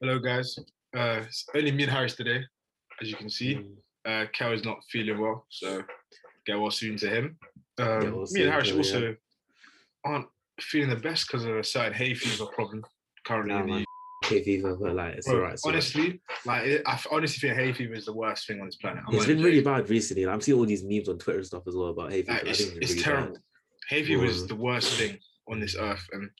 Hello, guys. Uh, it's only me and Harish today, as you can see. Mm. Uh, Kel is not feeling well, so get well soon to him. Um, well me and Harish also aren't feeling the best because of a certain hay fever problem currently Nah, in the man. Hay fever, but like it's Bro, alright. it's alright. honestly, like I honestly think hay fever is the worst thing on this planet. I'm it's been really bad recently. Like, I'm seeing all these memes on Twitter and stuff as well about hay fever. Like, it's, it's really terrible. bad. Hay fever is Mm. the worst thing on this earth, and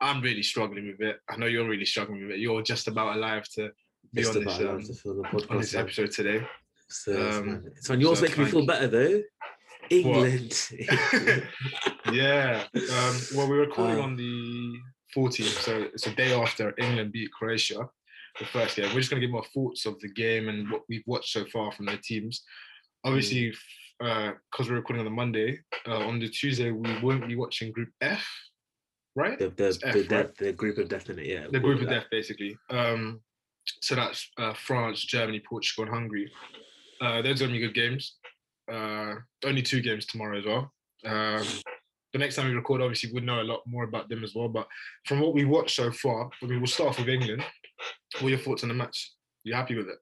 I'm really struggling with it. I know you're really struggling with it. You're just about alive to be Just on this, um, to on this episode today. So, it's, Um, it's when yours so making me feel better though. England. yeah. Um, well, we're recording Uh, on the 14th, so it's a day after England beat Croatia, the first game. We're just going to give our thoughts of the game and what we've watched so far from the teams. Obviously, because we're recording on the Monday, uh, on the Tuesday, we won't be watching Group F, right? the, the, F, the, right? death, the group of death in it, yeah. the group of that. death, basically. Um, so that's uh, France, Germany, Portugal, and Hungary. Uh, those are only good games. Uh, only two games tomorrow as well. Um, the next time we record, obviously, we'll know a lot more about them as well. But from what we watched so far, I mean, we'll start off with England. What are your thoughts on the match? You happy with it?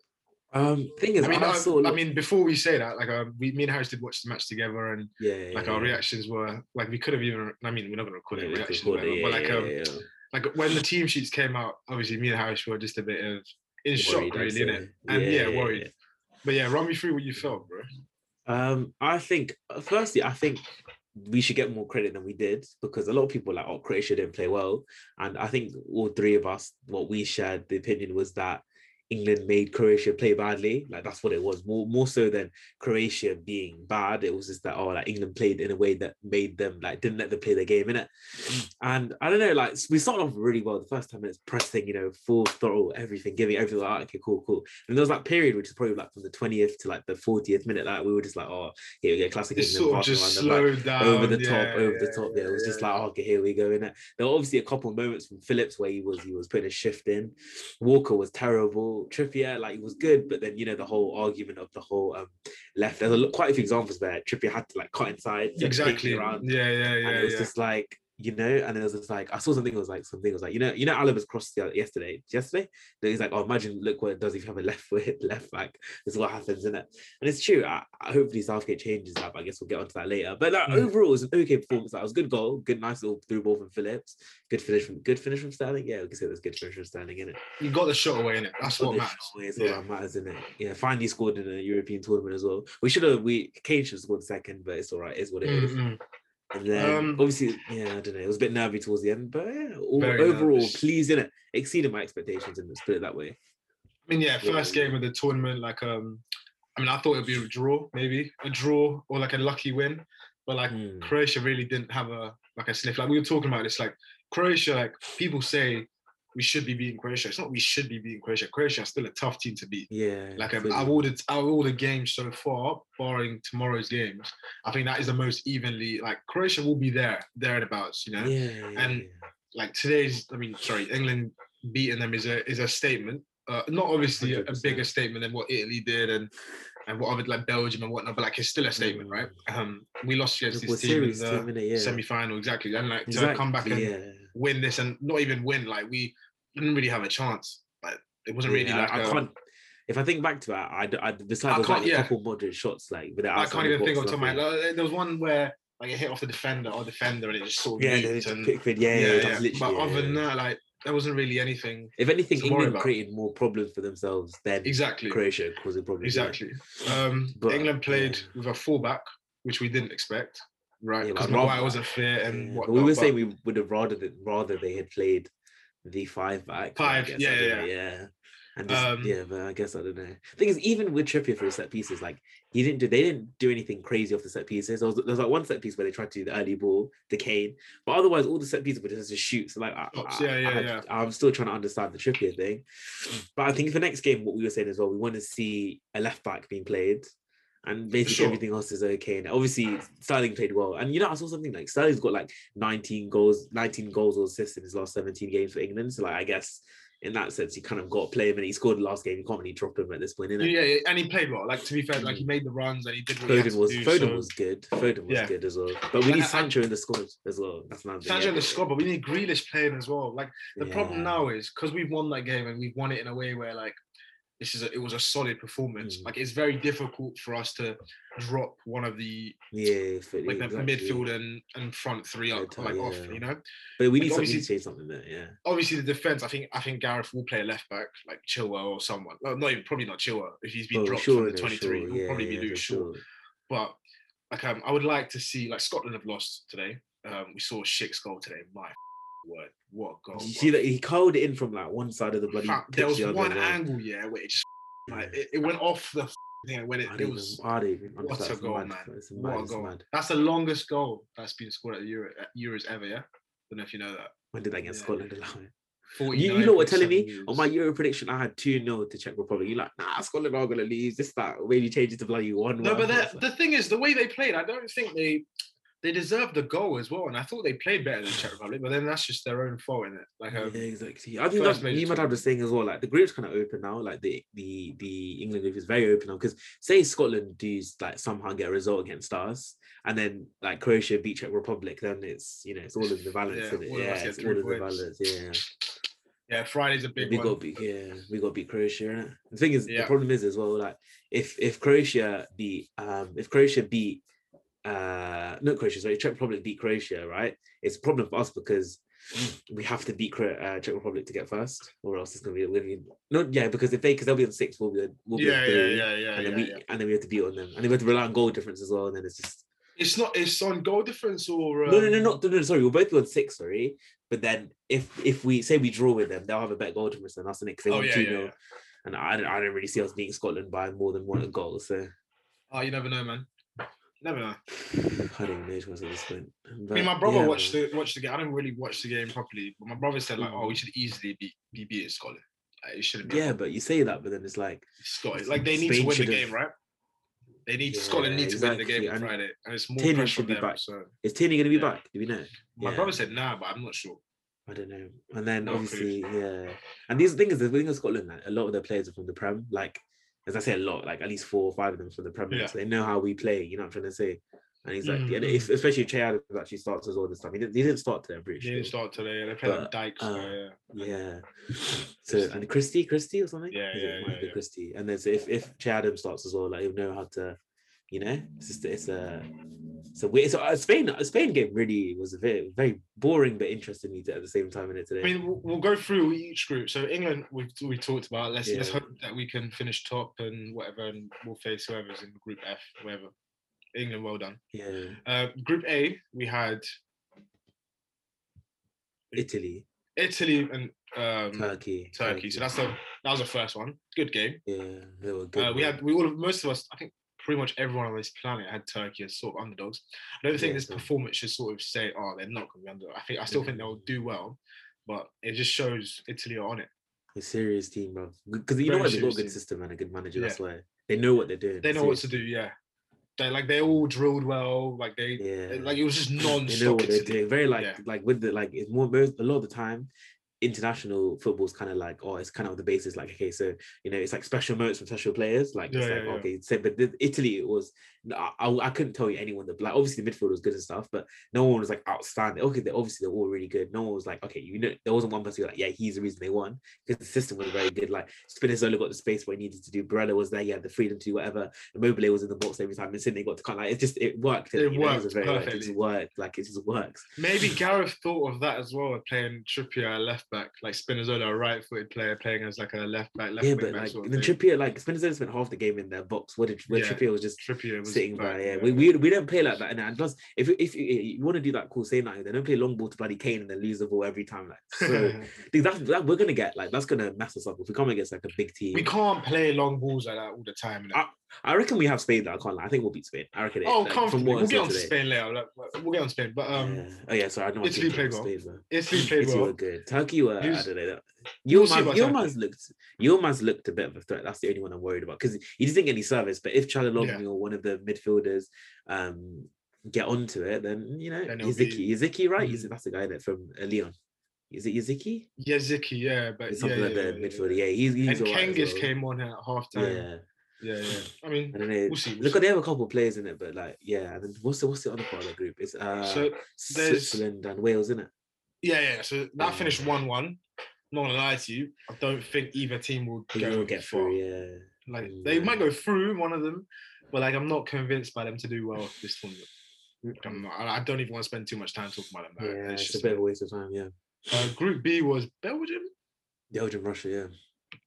Um, thing is, I mean, I, I, saw. I mean, before we say that, like, uh, we, me and Harish did watch the match together, and yeah, yeah, like yeah, our yeah. reactions were like we could have even. I mean, we're not gonna record Yeah, it we reactions, whatever, it, but like, um, like when the team sheets came out, obviously me and Harish were just a bit of in shock, Worried, I'd really, say. innit? And yeah, worried. But yeah, run me through what you felt, bro. Um, I think uh, firstly, I think we should get more credit than we did because a lot of people like, oh, Croatia didn't play well, and I think all three of us, what we shared, the opinion was that England made Croatia play badly. Like that's what it was. More more so than Croatia being bad. It was just that oh, like England played in a way that made them like didn't let them play their game in it. And I don't know, like we started off really well the first time. It's pressing, you know, full throttle, everything, giving everything. Like, okay, cool, cool. And there was that period which is probably like from the twentieth to like the fortieth minute. Like we were just like, oh, here we go, classic It England. sort of just the slowed down over the top, yeah, over the yeah, top. Yeah, it was yeah, just like, oh, okay, here we go. In it, there were obviously a couple of moments from Phillips where he was he was putting a shift in. Walker was terrible. Trippier, like was good, but then you know the whole argument of the whole um left. There's a, quite a few examples where Trippier had to like cut inside, like, take it exactly. around, Yeah, yeah, yeah. and it was yeah. just like you know, and it was just like I saw something. It was like something It was like you know, you know, Alaba's crossed the, yesterday. Yesterday, he's like, oh, imagine look what it does if you have a left foot, left back. This is what happens in it, and it's true. I, I hopefully Southgate changes that. But I guess we'll get onto that later. But like, Mm. overall, it was an okay performance. Like, was a good goal, good, nice little through ball from Phillips. Good finish from good finish from Sterling. Yeah, we can say there's good finish from Sterling in it. you got the shot away in it. That's what matters. It's all Yeah. that matters, isn't it? Yeah, finally scored in a European tournament as well. We should have we Kane should have scored second, but it's all right. It's what it is. Mm, mm. And then Um, obviously, yeah, I don't know. It was a bit nervy towards the end, but yeah, all, overall, nervous. pleased in it. Exceeded my expectations and let's put it that way. I mean, yeah, first game of the tournament, like um, I mean, I thought it'd be a draw, maybe a draw or like a lucky win, but like Hmm. Croatia really didn't have a like a sniff. Like we were talking about this, like Croatia, like people say we should be beating Croatia. It's not we should be beating Croatia. Croatia is still a tough team to beat. Yeah. Like um, fully. out of all the out of all the games so far, barring tomorrow's games, I think that is the most evenly. Like Croatia will be there, there and abouts. You know, yeah, and yeah. like today's. I mean, sorry, England beating them is a is a statement. Uh, not obviously a, a 100%. bigger statement than what Italy did and and what other like Belgium and whatnot, but like it's still a statement, right? Um, we lost against this team in the team, yeah. semi-final, exactly, and like to Exactly, come back and yeah. Win this and not even win, like we didn't really have a chance. Like it wasn't really Yeah, like I, can't. If I think back to that, I, I there's like can't- a couple moderate shots like with I can't even think of my head. There was one where like it hit off the defender or defender and it just sort of Yeah, and, Pickford, yeah, yeah, yeah, yeah. But yeah, other than that, like there wasn't really anything if anything, England created more problems for themselves than exactly. Croatia causing problems. yeah. Exactly. Um, But, England played yeah. with a fullback, which we didn't expect, right? Yeah, Because but Maguire wasn't fit and Yeah, what. but we were saying we would have rather that rather they had played the five back. Five, guess, yeah, yeah, know, yeah. And just, Um, yeah, but I guess I don't know. Thing is, even with Trippier for his set pieces, like he didn't do, they didn't do anything crazy off the set pieces. There was, there was like one set piece where they tried to do the early ball, the Kane, but otherwise all the set pieces were just to shoot. So like, I, Shots, I- yeah, yeah, I, yeah. I'm still trying to understand the Trippier thing. But I think for next game, what we were saying as well, we want to see a left back being played. And basically sure. everything else is okay. And obviously Sterling played well. And you know, I saw something like Sterling's got like 19 goals, 19 goals or assists in his last 17 games for England. So like I guess in that sense, you kind of got to play him, and he scored the last game. You can't really drop him at this point, innit? Yeah, yeah, and he played well. Like to be fair, like he Mm. made the runs and he did what he Foden to was do, Foden so- was good. Foden was Yeah. good as well. But we need Sancho in the squad as well. That's another. Sancho yeah. in the squad, but we need Grealish playing as well. Like the problem now is because we've won that game and we've won it in a way where like this is a, it was a solid performance. Mm. Like it's very difficult for us to drop one of the Yeah, like the exactly. midfield and, and front three up Yeah, like off. You know, But we like, need obviously- to change something there. Yeah. obviously the defense. I think I think Gareth will play a left back like Chilwell or someone. Well, not even probably not Chilwell if he's been Oh, dropped sure, from the twenty three. sure. He'll Yeah, probably be yeah, Luke Shaw. sure. But like um, I would like to see like Scotland have lost today. Um, we saw Schick's goal today. My word, what a goal! Did you see that he curled it in from like one side of the bloody. There was the one angle, yeah, where it just like it, it went off the thing when it, it was. even, What a goal, mad. man! It's What mad, a goal! mad. That's the longest goal that's been scored at the Euro, at Euros ever. Yeah, I don't know if you know that. When did they get Yeah. Scotland? You, you know what telling me? seven On my. Euro prediction, I had 2 0 to Czech Republic. You're like, nah, Scotland are going to lose. This, that. Maybe changes to bloody 1 No, but that, the thing is, the way they played, I don't think they they deserved the goal as well. And I thought they played better than Czech Republic, but then that's just their own fault, is it? Like, um, yeah, exactly. I think that's you might have the saying as well. Like the group's kind of open now. Like the the the England group is very open now because say Scotland do like somehow get a result against us, and then like Croatia beat Czech Republic, then it's you know it's all in the balance. Yeah, isn't it? all yeah, it's all in the balance. Yeah, yeah, Friday's a big we one. got beat. Yeah, we got beat Croatia. Innit? The thing is, the problem is as well. Like if if Croatia beat um if Croatia beat uh not Croatia, sorry, Czech Republic beat Croatia, right? It's a problem for us because we have to beat uh, Czech Republic to get first, or else it's gonna be a win. No, yeah, because if they because they'll be on six, we'll be we'll be yeah, yeah, three, yeah, yeah, and yeah, then we yeah. and then we have to beat on them, and then we have to rely on goal difference as well, and then it's just It's not. It's on goal difference or um, no, no, no, not no, no, sorry, we'll both be on six, sorry, but then if if we say we draw with them, they'll have a better goal difference than us, and because they Oh yeah, yeah, yeah. and I don't, I don't really see us beating Scotland by more than one goal, so Oh, you never know, man. Never know. I don't know what's at this point. I mean, my brother yeah, watched man. the watched the game. I didn't really watch the game properly, but my brother said like, "Oh, we Mm. should easily be be beating Scotland. Like, it shouldn't be." Yeah, but you say that, but then it's like Scotland. Like they need to win the game, right? They need Scotland Yeah, need to win the game on and Friday, and it's more Tierney pressure should be them. back. So is Tierney going to be Yeah. back? Do we know? my brother said nah, but I'm not sure. I don't know. And then No clue. obviously, yeah. And these things, the thing of Scotland, like, a lot of their players are from the Prem. Like, as I say, a lot, like at least four or five of them from the Premier League. Yeah. So they know how we play. You know what I'm trying to say? And he's like, Mm, and if, especially if Che Adams actually starts as well this time. He didn't, he didn't start today, I'm pretty sure. didn't start today. and They played at Dykes. uh, so, yeah. Yeah. So and Christie, Christie or something. Yeah, yeah, yeah, yeah. Christie. And then so if if Che Adams starts as well, like he'll know how to, you know, it's just it's a. So we so uh, Spain a Spain game really was a very very boring but interesting at the same time in it today. I mean, we'll, we'll go through each group. So England, we've we talked about. Let's let's hope that we can finish top and whatever, and we'll face whoever's in Group F, whatever. England, well done. yeah, Uh, group A, we had Italy, Italy and um, Turkey, Turkey. So that's the that was the first one. Good game. yeah, they were good. Uh, we had we all of most of us. I think pretty much everyone on this planet had Turkey as sort of underdogs. I don't think Yeah, this so- performance should sort of say, oh, they're not going to be under. I think I still think they'll do well, but it just shows Italy are on it. a serious team, bro. Because you know what, they've got a good team. system and a good manager. That's why they know what they're doing. They know what to do. Yeah, they like they all drilled well. Like they Yeah, like it was just non. they know what they're doing. Very like Yeah. like with the like it's more a lot of the time. International football is kind of like oh it's kind of the basis like okay so you know it's like special moments from special players. Like it's Yeah, like yeah, yeah. okay so but the, Italy it was I, I, couldn't tell you anyone that like obviously the midfield was good and stuff but no one was like outstanding. Okay they obviously they're all really good. No one was like okay you know there wasn't one person who was like yeah he's the reason they won because the system was very good. Like Spinazzola got the space where he needed to do Barella was there he had the freedom to do whatever. Immobile was in the box every time and Sydney got to cut like it just it worked It you know, was worked very, like, it just worked like it just works. Maybe Gareth thought of that as well, playing Trippier left back, like Spinazzola, a right-footed player, playing as like a left back, left yeah, but like sort of the thing. Trippier, like Spinazzola spent half the game in their box. What did where Yeah. Trippier was just Trippier was sitting back, by? Yeah, we, we we don't play like that. And, plus, if if you, you want to do that cool same night, they don't play long ball to bloody Kane and then lose the ball every time. Like so, dude, that's that we're gonna get like that's gonna mess us up if we come against like a big team. we can't play long balls like that all the time. I- I reckon we have Spain. That I can't lie. I think we'll beat Spain. I reckon. it, oh, like, comfortably. We'll get on today. Spain later. like, we'll get on Spain, but um, yeah. Oh yeah, sorry. I know. Italy played it's well. Spain. Italy played Italy well. were good. Turkey were. I don't know. Yilmaz, Yilmaz looked. Yilmaz looked a bit of a threat. That's the only one I'm worried about because he didn't get any service. But if Calhanoglu or one of the midfielders um, get onto it, then you know Then it'll be- Yazici, Yazici, right? He's, Mm. that's the guy that from uh, Leon. Is it Yazici? Yazici, yeah, but It's something yeah, like the yeah, midfielder. yeah. Yeah, he's, he's And Cengiz well. came on at half time. Yeah, Yeah, yeah. I mean, and then they, we'll see. we'll look, see. they have a couple of players in it, but like, yeah. And then what's the what's the other part of the group? It's uh, so Switzerland and Wales, isn't it? Yeah, yeah. So that Yeah. finished one-one. Not gonna lie to you, I don't think either team will go will get far. through. Yeah. Like they might go through one of them, but like I'm not convinced by them to do well this tournament. I'm not, I don't even want to spend too much time talking about them. like, Yeah, it's it's, just- a bit of a waste of time. Yeah. uh, group B was Belgium, Belgium, Russia. Yeah.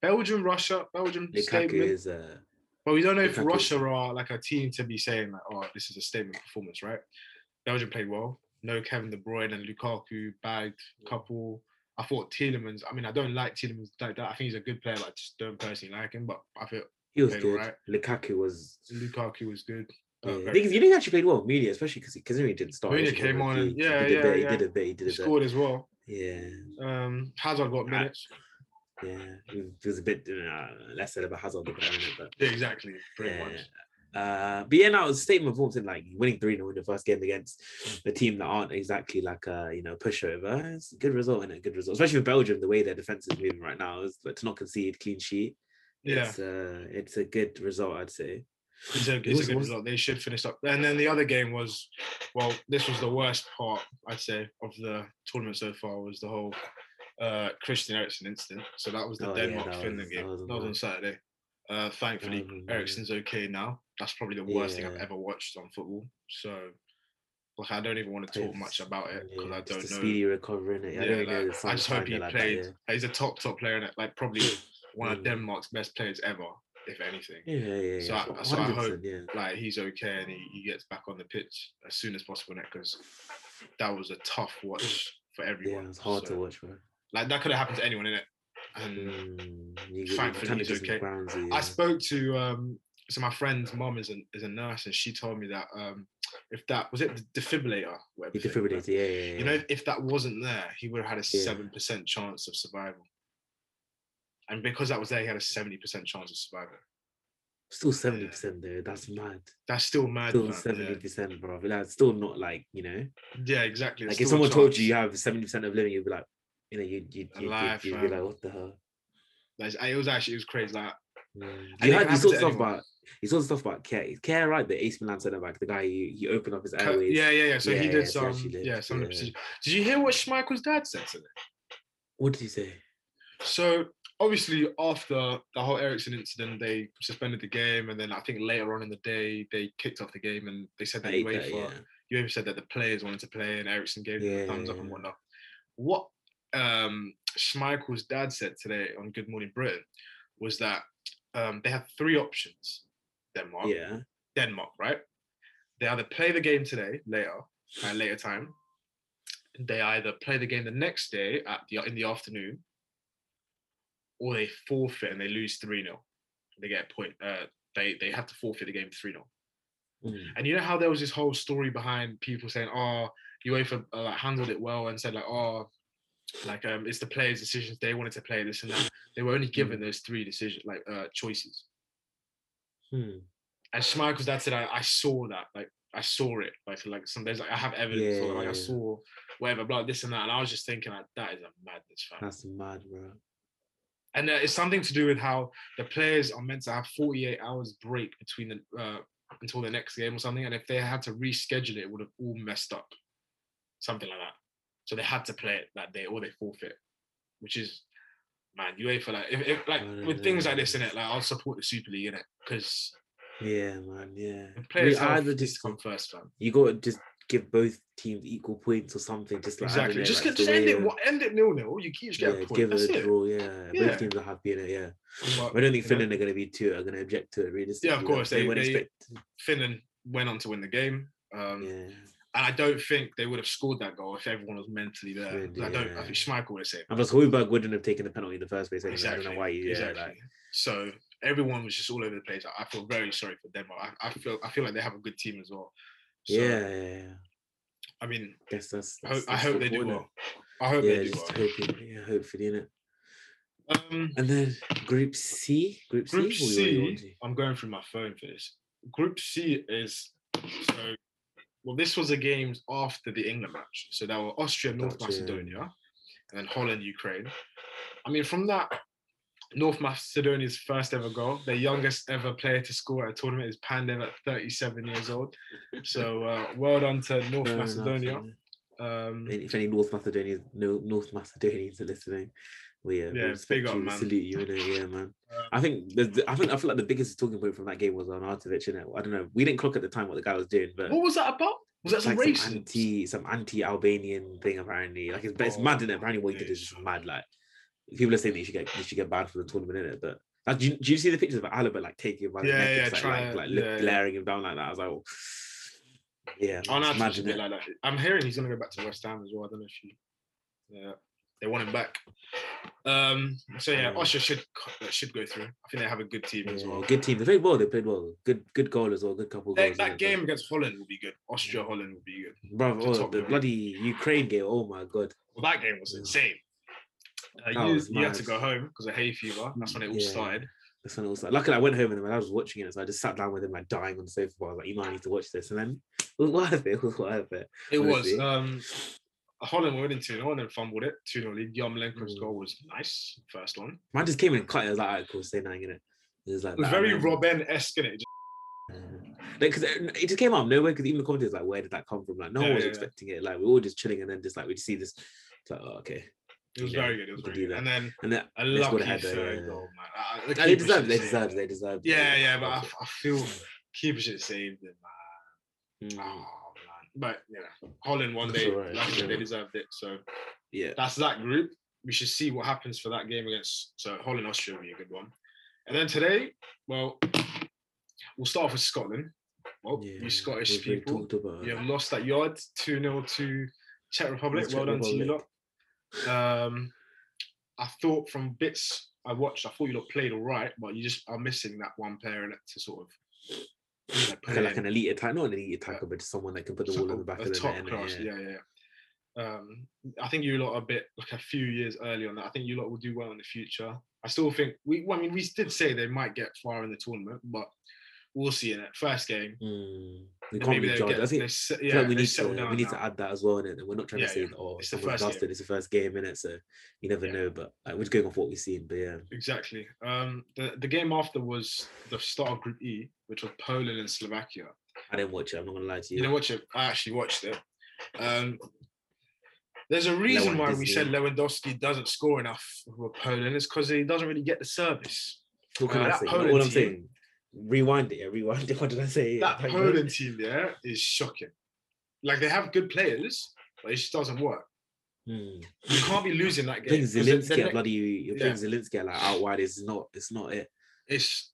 Belgium, Russia, Belgium Lukaku statement. is uh, But we don't know if Lukaku- Russia are like a team to be saying like, oh, this is a statement performance, right? Belgium played well. No Kevin De Bruyne and Lukaku bagged a couple. I thought Tielemans. I mean, I don't like Tielemans like that. I think he's a good player, but I just don't personally like him. But I feel he was good. alright. Lukaku was. Lukaku was good. Yeah. Uh, you think he actually played well, Media, especially because considering he didn't start. He came on and- yeah, he did yeah, a bit, yeah. He did a bit. He did a bit. scored as well. Yeah, Um, Hazard got minutes. yeah. He was, a bit uh, less said about Hazard, it, but Yeah, exactly. Pretty yeah. much. Uh, but yeah, now it a statement of performance in like winning 3 0 in the first game against a team that aren't exactly like a you know pushover. It's a good result and a good result, especially with Belgium, the way their defense is moving right now is like, to not concede clean sheet. Yeah, It's, uh, it's a good result, I'd say. it's a, It it's was- a good result. They should finish up. And then the other game was, well, this was the worst part, I'd say, of the tournament so far. Was the whole uh, Christian Eriksen incident. So that was the Oh, Denmark that Finland game. That was on. Saturday. Uh, thankfully, was mad. Eriksen's okay now. That's probably the worst thing I've ever watched on football. So, like, I don't even want to talk It's- much about it because yeah, I don't know. speedy recovery in it. I Yeah, don't really know I just hope he it like played. that, He's a top top player in it, like probably one of Mm. Denmark's best players ever, if anything. yeah. Yeah, yeah, yeah. So I- so I hope- yeah. Like he's okay and he, he gets back on the pitch as soon as possible Net because that was a tough watch for everyone. Yeah, it's hard to watch, bro. Like that could have happened to anyone in it. And Mm, thankfully he's okay. me Brownsy, I spoke to um so my friend's mom is a is a nurse and she told me that um if that was it the defibrillator, whatever. He thing, defibrillated, yeah, yeah, yeah. You know, if, if that wasn't there, he would have had a Yeah. seven percent chance of survival. And because that was there, he had a seventy percent chance of survival. still seventy percent there. That's mad. That's still mad. Still man, seventy yeah. percent, bro. That's still not like you know, Yeah, exactly. like It's if someone told you you have seventy percent of living, you'd be like, you know, you'd you'd, you'd, Alive, you'd, you'd be like, what the hell? Like, it was actually it was crazy. Like Mm. And You had you saw stuff anyone. about you saw stuff about Kjaer. Kjaer right? The AC Milan centre back, the guy he, he opened up his airways. yeah, yeah, yeah. So Yeah, he did so some, actually did, yeah, some procedure. Did you hear what Schmeichel's dad said today? What did he say? So obviously after the whole Eriksen incident, they suspended the game, and then I think later on in the day they kicked off the game, and they said that UEFA, that, yeah. UEFA said that the players wanted to play, and Eriksen gave them Yeah, the thumbs up yeah, and whatnot. What um, Schmeichel's dad said today on Good Morning Britain was that um, they have three options. Denmark, Yeah. Denmark, right? They either play the game today, later, at a later time. They either play the game the next day at the in the afternoon, or they forfeit and they lose 3-0. They get a point. Uh, they they have to forfeit the game 3-0. Mm. And you know how there was this whole story behind people saying, "Oh, UEFA uh, like, handled it well," and said like, "Oh, like um, it's the players' decisions. They wanted to play this and that. They were only given those three decisions, like uh, choices." Hmm. And Schmeichel's dad said, I, I saw that, like I saw it, like like some days, like I have evidence, or like Yeah. I saw whatever, blah, this and that, and I was just thinking, like that is a madness, fam. That's mad, bro. And uh, it's something to do with how the players are meant to have 48 hours break between the uh, until the next game or something, and if they had to reschedule it, it would have all messed up, something like that. So they had to play it that day, or they forfeit, which is. Man, UEFA like if, if like with things like this in it, like I'll support the Super League in it because Yeah, man. Yeah. players' I needs just come first, fam. you got to just give both teams equal points or something. Just like Exactly. know, just like just end it. wa- End it nil nil. You get yeah, give That's it a draw. Yeah, Yeah. both teams are happy in it. Yeah, But, I don't think you know, Finland are going to be too are going to object to it. Realistically, Yeah, of course, they, they- they- expect. Finland went on to win the game. Um, Yeah, And I don't think they would have scored that goal if everyone was mentally there. Really, I don't. I think Schmeichel would have saved. and plus Hojbjerg wouldn't have taken the penalty in the first place. Anyway. Exactly. I don't know why. You, yeah, exactly. like, So everyone was just all over the place. I, I feel very sorry for Denmark. I, I feel. I feel like they have a good team as well. So, yeah, yeah, yeah. I mean, Guess that's. I hope, that's, I that's hope the they do well. I hope Yeah, they do just well. hoping. Yeah, hopefully, innit? Um, And then Group C, Group C, Group Or you- what you want C, I'm going through my phone for this. Group C is so. Well, this was the games after the England match. So that were Austria, North Gotcha. Macedonia, and then Holland, Ukraine. I mean, from that, North Macedonia's first ever goal, their youngest ever player to score at a tournament is Pandev at 37 years old. So uh, well done to North Macedonia. Um, If any North Macedonians, no North Macedonians are listening, we, uh, we Yeah, respect big up, you, man. salute you, innit? yeah, man. Um, I think the, I think I feel like the biggest talking point from that game was Arnautovic, innit? I don't know. We didn't clock at the time what the guy was doing, but what was that about? Was that some like racist? some anti some anti-Albanian thing apparently. Like it's, but it's Oh, mad in it. Apparently, what he did is just mad. Like people are saying that you should get you should get banned from the tournament in it. But like, do, you, do you see the pictures of Alaba like taking him by the Yeah, neck, yeah, just, like, like, like yeah, yeah. glaring him down like that? I was like, oh, yeah, Oh, no, it's mad, it's a innit? bit like that. I'm hearing he's gonna go back to West Ham as well. I don't know if you, yeah, they want him back. Um, so yeah, Austria should should go through. I think they have a good team as well. good team. They played well. They played well. Good, good goal as well. Good couple That, goals. that game against Holland will be good. Austria Holland will be good. bro. Oh, the bloody Ukraine game. Oh my god. Well, that game was insane. Uh, you, was you had to go home because of hay fever. That's when it all Yeah. started. That's when it all started. Luckily, I went home and then I was watching it, so I just sat down with him, like dying on the sofa. I was like, you I need to watch this, and then it was worth it. It was worth it. It was. Um, Holland were winning 2 0 and then fumbled it. 2 0 lead. Yarmolenko's Mm. goal was nice. First one. Man just came in and cut it. I was like, alright, cool, stay nine in it. It was like It was very Robben esque in it. because it, it just came out of nowhere. Because even the commentators like, where did that come from? Like, no Yeah, one was yeah, expecting it. Like, we were all just chilling, and then just like we see this. It's like, oh, okay, It was very good. It was very good. And then and then a lucky to third goal, man. Uh, the they deserve, they deserve, they it. deserve. Yeah, yeah, but I, I feel keeper should have saved it, man. Mm, Oh man. But yeah, Holland one day, I said, they deserved it. So yeah, that's that group. We should see what happens for that game against so Holland Austria will be a good one. And then today, well, we'll start off with Scotland. Well, yeah. you Scottish people, you have lost that yard 2 0 to Czech Republic. Well Czech done to you lot. Um, I thought from bits I watched, I thought you lot played all right, but you just are missing that one player in it to sort of know, put like an elite attack, not an elite attacker, but just someone that can put the ball in the back of the top net. class, Yeah. yeah, yeah. yeah. Um, I think you lot are a bit like a few years early on that. I think you lot will do well in the future. I still think we. Well, I mean, we did say they might get far in the tournament, but we'll see in it. First game, Mm, we can't be they judged. get- I think they se- I feel yeah, like we need to we need to add that as well. And we're not trying Yeah, to say yeah. that oh It's the first dusted, game. it's the first game in it, so you never know. But like, we're just going off what we've seen. But yeah, Exactly. Um, the the game after was the start of Group E, which was Poland and Slovakia. I didn't watch it. I'm not gonna lie to You You didn't watch it? I actually watched it. Um, there's a reason why we said Lewandowski doesn't score enough for Poland. It's because he doesn't really get the service. what can uh, I that say? Poland All I'm team- saying, rewind it. Yeah, rewind it. What did I say? That Like, Poland team there is shocking. Like they have good players, but it just doesn't work. Hmm. You can't be losing that game. think 'cause the- the Zielinski, ne- bloody, you Yeah. think Zielinski like out wide is not. It's not it. it's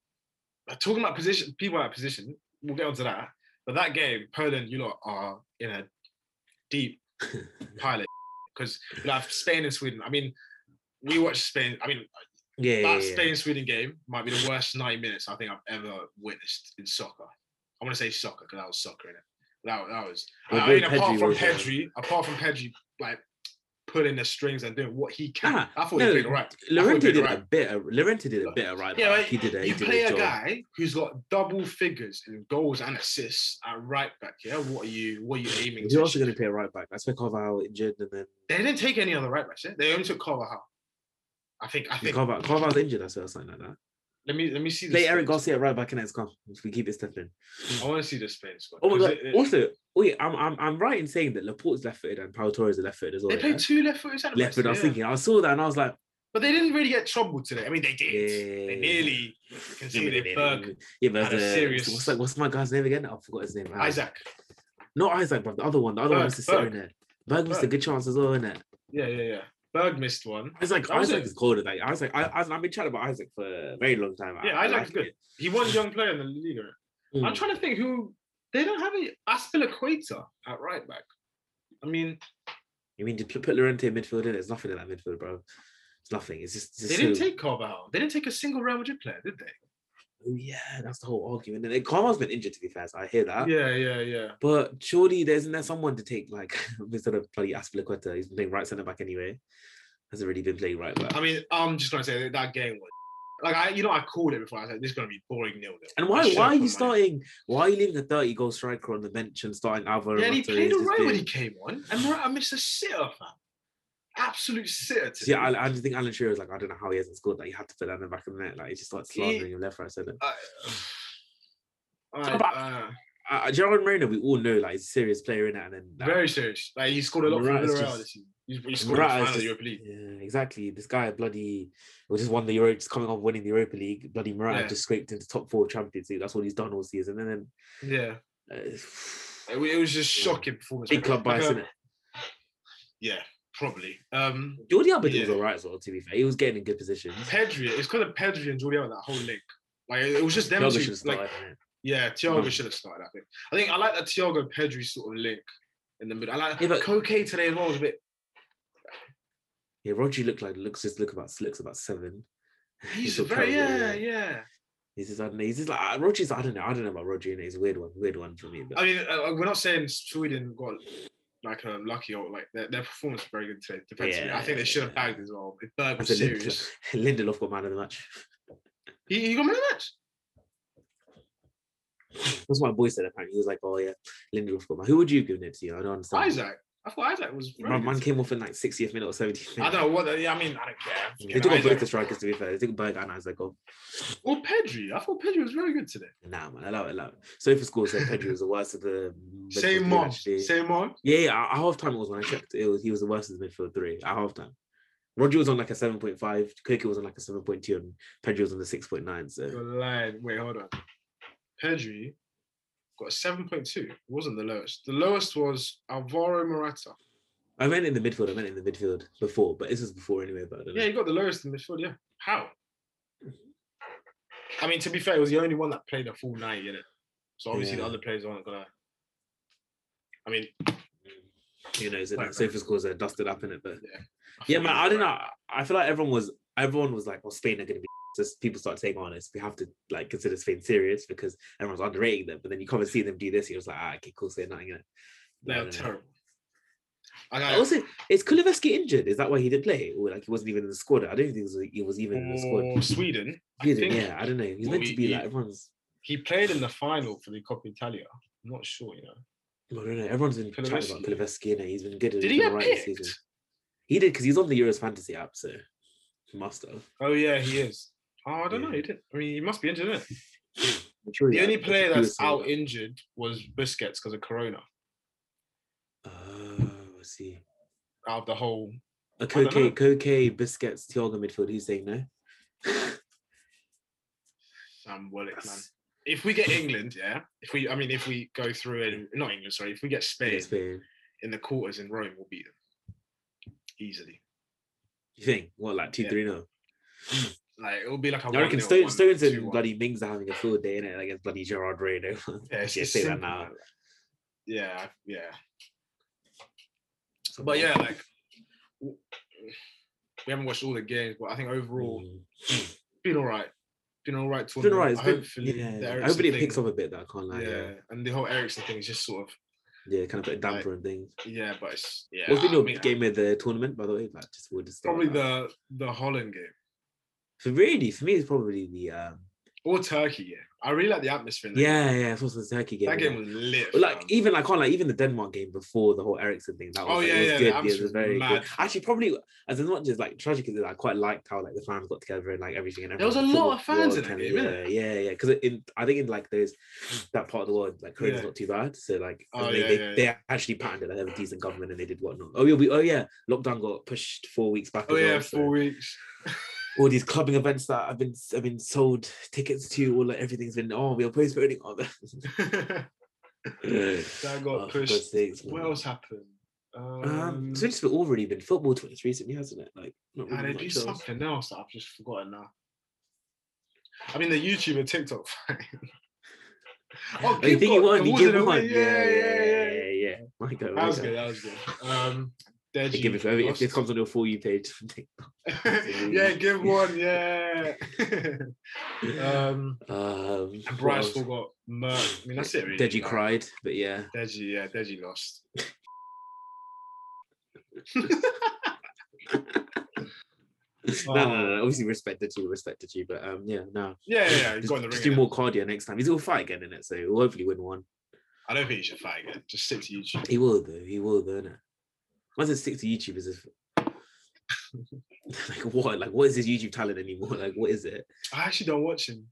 uh, talking about position, people out position. We'll get onto that. But that game, Poland, you lot are in a deep pilot because like Spain and Sweden. I mean, we watched Spain. I mean, yeah, yeah, that yeah. Spain Sweden game might be the worst 90 minutes I think I've ever witnessed in soccer. I want to say soccer because that was soccer in it. That, that was. Well, I mean, apart Pedri from was, uh, Pedri, apart from Pedri, like pulling the strings and doing what he can. Ah, I thought no, he played all right. I thought he Llorente did all a right. bit. Of, Llorente did a bit of right. Yeah, but he did. A, he you did play a guy who's got double figures in goals and assists at right back. Yeah, what are you? What are you aiming to? also going to play a right back? That's where Carvajal injured, and then They didn't take any other right backs. Yeah? They only took Carvajal. I think. I think. Carvajal, Carvajal's injured. I saw something like that. Let me let me see. the Play Eric Spain Garcia right back, in it's gone. If we keep it stepping. I want to see the Spain squad. Oh my god! it- it- also, wait, I'm I'm I'm right in saying that Laporte's left footed and Pau Torres are left footed as well. they played yeah? two left footed Left footed. I was yeah. thinking. I saw that and I was like, but they didn't really get troubled today. I mean, they did. They Yeah. nearly conceded. Berg, Yeah, but a the, serious- what's like what's my guy's name again? I forgot his name. Isak. Not Isak, but the other one. The other one Berg, was to sit in Berg. there. Berg missed a good chance as well, innit? Yeah, yeah, yeah. Berg missed one. It's like was Isak it. is colder. Like Isak, I, I, I've been chatting about Isak for a very long time. Yeah, I, I like good. it. He won young player in the league. Mm. I'm trying to think who they don't have a Azpilicueta at right back. I mean, You mean to put Llorente in midfield in? There's nothing in that midfield, bro. It's nothing. It's just, it's they didn't so- take Carvajal. They didn't take a single Real Madrid player, did they? Oh, yeah, that's the whole argument. And Carmel's been injured to be fair, so I hear that. Yeah, yeah, yeah. But surely there isn't there someone to take like instead of bloody Azpilicueta, he's been playing right centre back anyway. Hasn't really been playing right back. I mean, I'm just gonna say that, that game was like I, you know, I called it before. I said this is gonna be boring nil nil. and why why are you starting? Why are you leaving a 30 goal striker on the bench and starting Alvaro? Yeah, and he played It's all right when he came on, and Morata missed a sitter, fam. Absolute. Today. Yeah, I, I just think Alan Shearer was like, I don't know how he hasn't scored that. You had to put that in the back of the net. Like he just starts slandering him left, right, center. I, I, about- uh, Uh, Gerard Moreno, we all know like he's a serious player in it, and then like, very serious. Like he scored a lot for Morata's Villarreal just- this season. He, he scored in the final of the just- Europa League. Yeah, exactly. This guy bloody we just won the Euro, just coming off winning the Europa League. Bloody Morata Yeah. just scraped into top four Champions League. That's what he's done all season. And then Yeah, uh, it, it was just Yeah. shocking performance. big club Like, bias, uh, innit? Yeah, probably. Um, Jordi Alba was all right as well. To be fair, he was getting in good positions. Pedri, it's because of Pedri and Jordi Alba, that whole link. Like it was just them Thiago two. Like, yeah, Thiago Mhm. should have started. I think. I think I like that Thiago Pedri sort of link in the middle. I like Yeah, but- Koke today as well was a bit. Yeah, Rodri looked like looks just look about looks about seven. He's looked very terrible, yeah yeah. He's just I don't know. He's just like uh, Rodri's. I don't know. I don't know about Rodri. And he's a weird one. Weird one for me. But I mean, uh, we're not saying Sweden got like um, lucky or like their, their performance was very good today. Defensively, I think they should have Yeah. bagged as well. If Berg was serious, Lindelof, Lindelof got man of the match. he, he got man of the match. That's what my boy said. Apparently, he was like, "Oh yeah, Lindelof got man." Who would you give it to? I don't understand. Isak, I thought Isak was. Very My good man today. came off in like 60th minute or 70th minute. I don't know what. Yeah, I mean, I don't care. They took know, off both Isak- the strikers to be fair. They took Berg and Isak off. Or Pedri. I thought Pedri was very good today. Nah, man, I love it, I love it. So Sofa Score said Pedri was the worst of the Same three, mom. actually. Same mom. Yeah, yeah. At half time it was when I checked. It was he was the worst of the midfield three at half time. Roger was on like a 7.5, Koke was on like a 7.2, and Pedri was on the 6.9. So You're lying. Wait, hold on. Pedri got a 7.2. It wasn't the lowest. The lowest was Alvaro Morata. I meant in the midfield. I meant in the midfield before, but this is before anyway. But I don't know. Yeah, he got the lowest in the midfield. Yeah. How? I mean, to be fair, it was the only one that played a full 90 in it. So obviously the other players aren't gonna. I mean, you know, so Right, Sofa Scores are dusted up in it, but yeah. yeah, man. I don't know. I feel like everyone was everyone was like, "Oh, Spain are going to be." Just people start saying, "Honest, we have to like consider Spain serious because everyone's underrating them." But then you come and see them do this, you're just like, "Ah, okay, cool, say nothing." innit?" But I They're terrible. I got Also, is Kulusevski injured? Is that why he didn't play? Or like he wasn't even in the squad? I don't think he was, he was even in the squad. for Sweden. I think yeah, I don't know. He's well, meant to he- be he- like everyone's. he played in the final for the Coppa Italia. I'm not sure, you know. I don't know. Everyone's been chatting about. Kulusevski, and he's been good. Did he get this picked? season. He did because he's on the Euros Fantasy app, so he must have. Oh yeah, he is. Oh, I don't know. Yeah. He didn't. I mean, he must be injured, isn't it? I'm sure he The only player that's out injured was Busquets because of Corona. Oh, I see. Out of the whole. A. Koke, Koke, Busquets, Thiago midfield. He's saying no. Sam Willock, man. If we get England, yeah. If we, I mean, if we go through it, not England, sorry. If we get Spain Spain. in the quarters in Rome, we'll beat them easily. You think what like two Yeah. three no? Like it will be like a. I reckon 1-0, Stone, Stones 1-2, and bloody Mings are having a field day in it against bloody Gerard Moreno. Yeah, it's yeah, just say that now. Yeah, yeah. So, But yeah, like we haven't watched all the games, but I think overall mm. been all right. Been all right. Been. It's been, Hopefully, yeah, the I Eriksen hope it picks up a bit. That I can't lie. yeah. Yeah, and the whole Eriksen thing is just sort of yeah, kind of put a damper and things. yeah, but it's yeah. What's been I your mean, game of the tournament, by the way? Like, just would start probably the the Holland game For really, for me, it's probably the um. or Turkey. Yeah, I really like the atmosphere. In Yeah, yeah, it's also the Turkey game. game. that game was lit. But like fam. even like on like even the Denmark game before the whole Eriksen thing, that was, Oh, like, yeah, it was yeah, good. Yeah, it was very mad. good. Actually, probably as much as like tragic as it, I quite liked how like the fans got together and like everything. And There was a lot of fans in that game, Yeah, yeah, yeah. Because in I think in like those that part of the world, like Korea's Yeah. not too bad. So like Oh, they, yeah, they, yeah, they actually patterned it. They have a decent government and they did whatnot. Oh yeah, we oh yeah, lockdown got pushed four weeks back. oh as yeah, well, so four weeks. all these clubbing events that I've been I've been sold tickets to, all like everything's been oh we are postponing all that. that got Oh, pushed. Sakes, What else happened? Um, Um, it's just already been football to us recently, hasn't it? Like, not really they do much else. something else that I've just forgotten now. I mean, the YouTube and TikTok. fight. oh, Oh, you think you got- won? You was give it a one? win? Yeah, yeah, yeah, yeah, yeah. My God, That was good. That was good. Um, They Give it every, if this comes on your for you page. from TikTok. yeah, give one. Yeah. um, um, and Bryce still got murked. I mean, that's it. Really. Deji like, cried, but yeah. Deji, yeah, Deji lost. no, no, no, no. Obviously, respected you, respected you, but um, yeah, no. Yeah, yeah, yeah. He's Just, got in the just ring. do more cardio next time. He's all fight again in it, so he'll hopefully win one. I don't think he should fight again. Just stick to YouTube. He will though. He will though. Innit? It stick to YouTube, as if like what? Like what is his YouTube talent anymore? Like what is it? I actually don't watch him.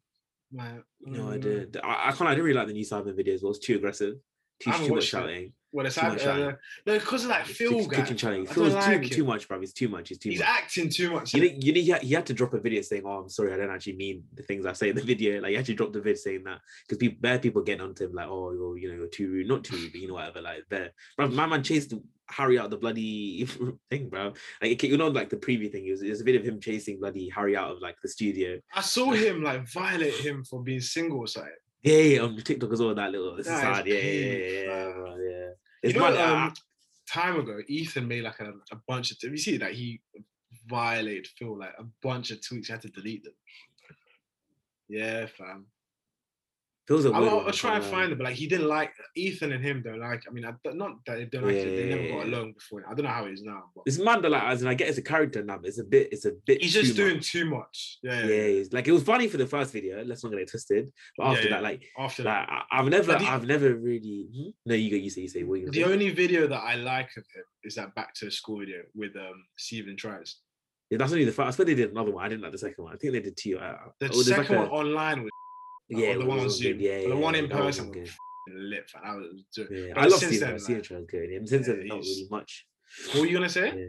Man, No I mm. did. I, I can't. I didn't really like the new Simon videos. It was too aggressive. Too, too much shouting. Well, it's Too much uh, no, because of that Phil guy. kitchen shouting. I Feels don't too, too much, bro. It's too much. It's too He's much. acting too much. You know, you he had, to drop a video saying, "Oh, I'm sorry, I don't actually mean the things I say in the video." Like, he actually dropped the video saying that because people, bad people getting onto him like, "Oh, you're, you know, you're too rude, not too rude, but you know, whatever." Like, there, bro, my man chased Harry out the bloody thing, bro. Like, you know, like the preview thing. It was, it was a bit of him chasing bloody Harry out of like the studio. I saw him like violate him for being single. So Yeah, yeah, on TikTok as well. That little, That sad. Yeah, yeah, yeah, peak, yeah, yeah. you know. Um, time ago, Ethan made like a, a bunch of. You see that he violated Phil like a bunch of tweets. He had to delete them. Yeah, fam. I'll, I'll, try and find it, but like he didn't like Ethan and him don't like. I mean, I, don't- that they don't like. Yeah, it, they never got along before. I don't know how it is now, but It's that like as in I get it's a character now, but it's a bit it's a bit he's too just doing much. too much. Yeah, yeah, yeah. like it was funny for the first video, let's not get it twisted. But after that, like After like that, I, I've never the- I've never really Hmm? no you go you say you say what you the only video that I like of him is that back to school video with um Steven tries. yeah, that's only the first I thought they did another one. I didn't like the second one. I think they did two. Uh, The oh, there's like second a- one online was yeah, the one on was Zoom. good. Yeah, the one in was person good. was lit. fam. I was Yeah, I love Steven. then, like, Trial's good. And since yeah, then, not really much. What were you gonna say? Yeah.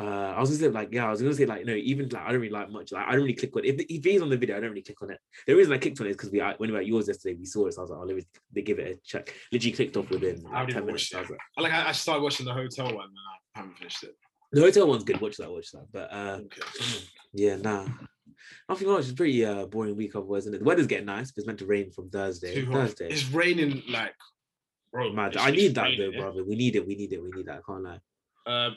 Uh, I was gonna say like yeah, I was gonna say like no, even like I don't really like much. Like I don't really click on if if he's on the video, I don't really click on it. The reason I clicked on it is because we I- when we were at yours yesterday, we saw it. So I was like, oh, let me they give it a check. Literally clicked off within I like, ten minutes. I was like, I like I started watching the hotel one and I haven't finished it. the hotel one's good. Watch that. Watch that. But uh, Okay. yeah, nah. Nothing much. It's a pretty uh, boring week otherwise, isn't it? The weather's getting nice, but it's meant to rain from Thursday. Thursday. It's raining like bro. Mad. I need that raining, though, yeah. brother. We need it. We need it. We need that. I can't lie. Uh,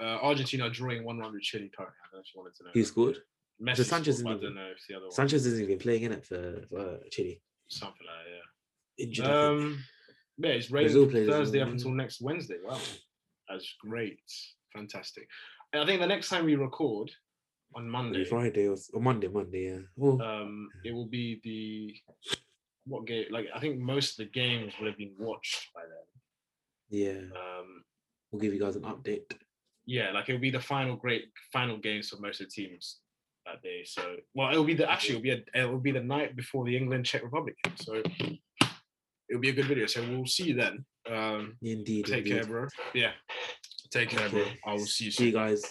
uh, Argentina drawing one round with Chile currently. I don't know if you wanted to know. Who scored? Messi Sanchez scored, isn't don't know if the other one. Sanchez isn't even playing in it for, for Chile. Something like that. Yeah. think. Um, yeah, it's raining Thursday up until next Wednesday. Wow, that's great, fantastic. And I think the next time we record on Monday, Friday or, s- or Monday, Monday, yeah. Well, um, it will be the what game? Like I think most of the games would have been watched by then. yeah, Um, we'll give you guys an update. yeah, like it'll be the final great final games for most of the teams that day. So, well, it'll be the actually it'll be a, it'll be the night before the England Czech Republic. game. So it'll be a good video. So we'll see you then. Um, Indeed. take indeed. care, bro. Yeah, take care, bro. I will see you See you guys.